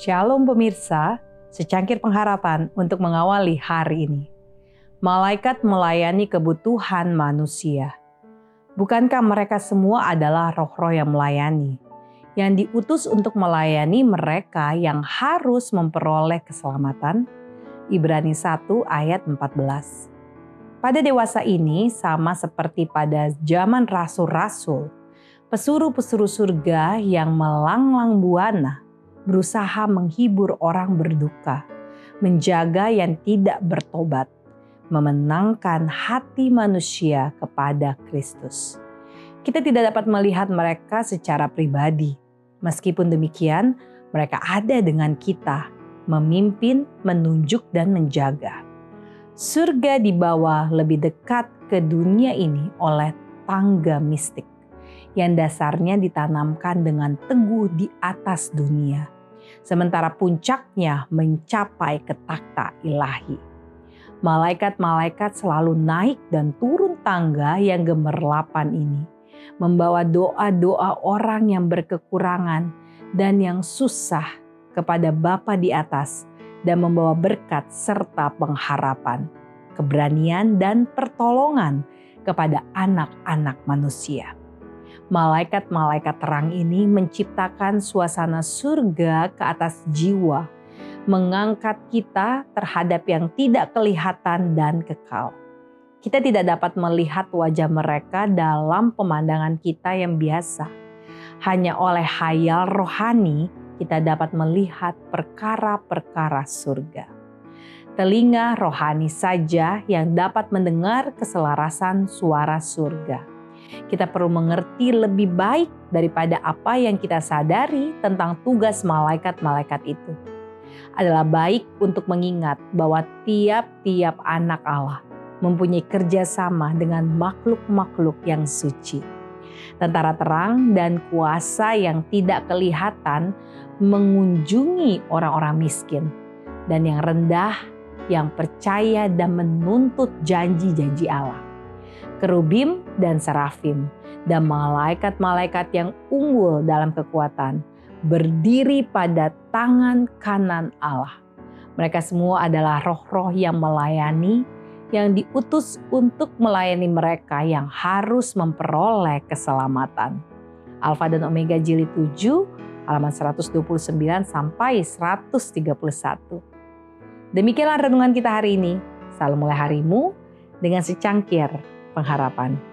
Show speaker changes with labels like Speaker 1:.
Speaker 1: Shalom pemirsa, secangkir pengharapan untuk mengawali hari ini. Malaikat melayani kebutuhan manusia. Bukankah mereka semua adalah roh-roh yang melayani, yang diutus untuk melayani mereka yang harus memperoleh keselamatan? Ibrani 1 ayat 14. Pada dewasa ini sama seperti pada zaman rasul-rasul, pesuruh-pesuruh surga yang melanglang buana berusaha menghibur orang berduka, menjaga yang tidak bertobat, memenangkan hati manusia kepada Kristus. Kita tidak dapat melihat mereka secara pribadi. Meskipun demikian, mereka ada dengan kita, memimpin, menunjuk, dan menjaga. Surga dibawa lebih dekat ke dunia ini oleh tangga mistik yang dasarnya ditanamkan dengan teguh di atas dunia, sementara puncaknya mencapai ke takhta ilahi. Malaikat-malaikat selalu naik dan turun tangga yang gemerlapan ini, membawa doa-doa orang yang berkekurangan dan yang susah kepada Bapa di atas dan membawa berkat serta pengharapan, keberanian dan pertolongan kepada anak-anak manusia malaikat-malaikat terang ini menciptakan suasana surga ke atas jiwa, mengangkat kita terhadap yang tidak kelihatan dan kekal. Kita tidak dapat melihat wajah mereka dalam pemandangan kita yang biasa. Hanya oleh hayal rohani kita dapat melihat perkara-perkara surga. Telinga rohani saja yang dapat mendengar keselarasan suara surga kita perlu mengerti lebih baik daripada apa yang kita sadari tentang tugas malaikat-malaikat itu. Adalah baik untuk mengingat bahwa tiap-tiap anak Allah mempunyai kerjasama dengan makhluk-makhluk yang suci. Tentara terang dan kuasa yang tidak kelihatan mengunjungi orang-orang miskin dan yang rendah yang percaya dan menuntut janji-janji Allah kerubim dan serafim, dan malaikat-malaikat yang unggul dalam kekuatan, berdiri pada tangan kanan Allah. Mereka semua adalah roh-roh yang melayani, yang diutus untuk melayani mereka yang harus memperoleh keselamatan. Alfa dan Omega jilid 7 halaman 129 sampai 131. Demikianlah renungan kita hari ini. Salam mulai harimu dengan secangkir pengharapan.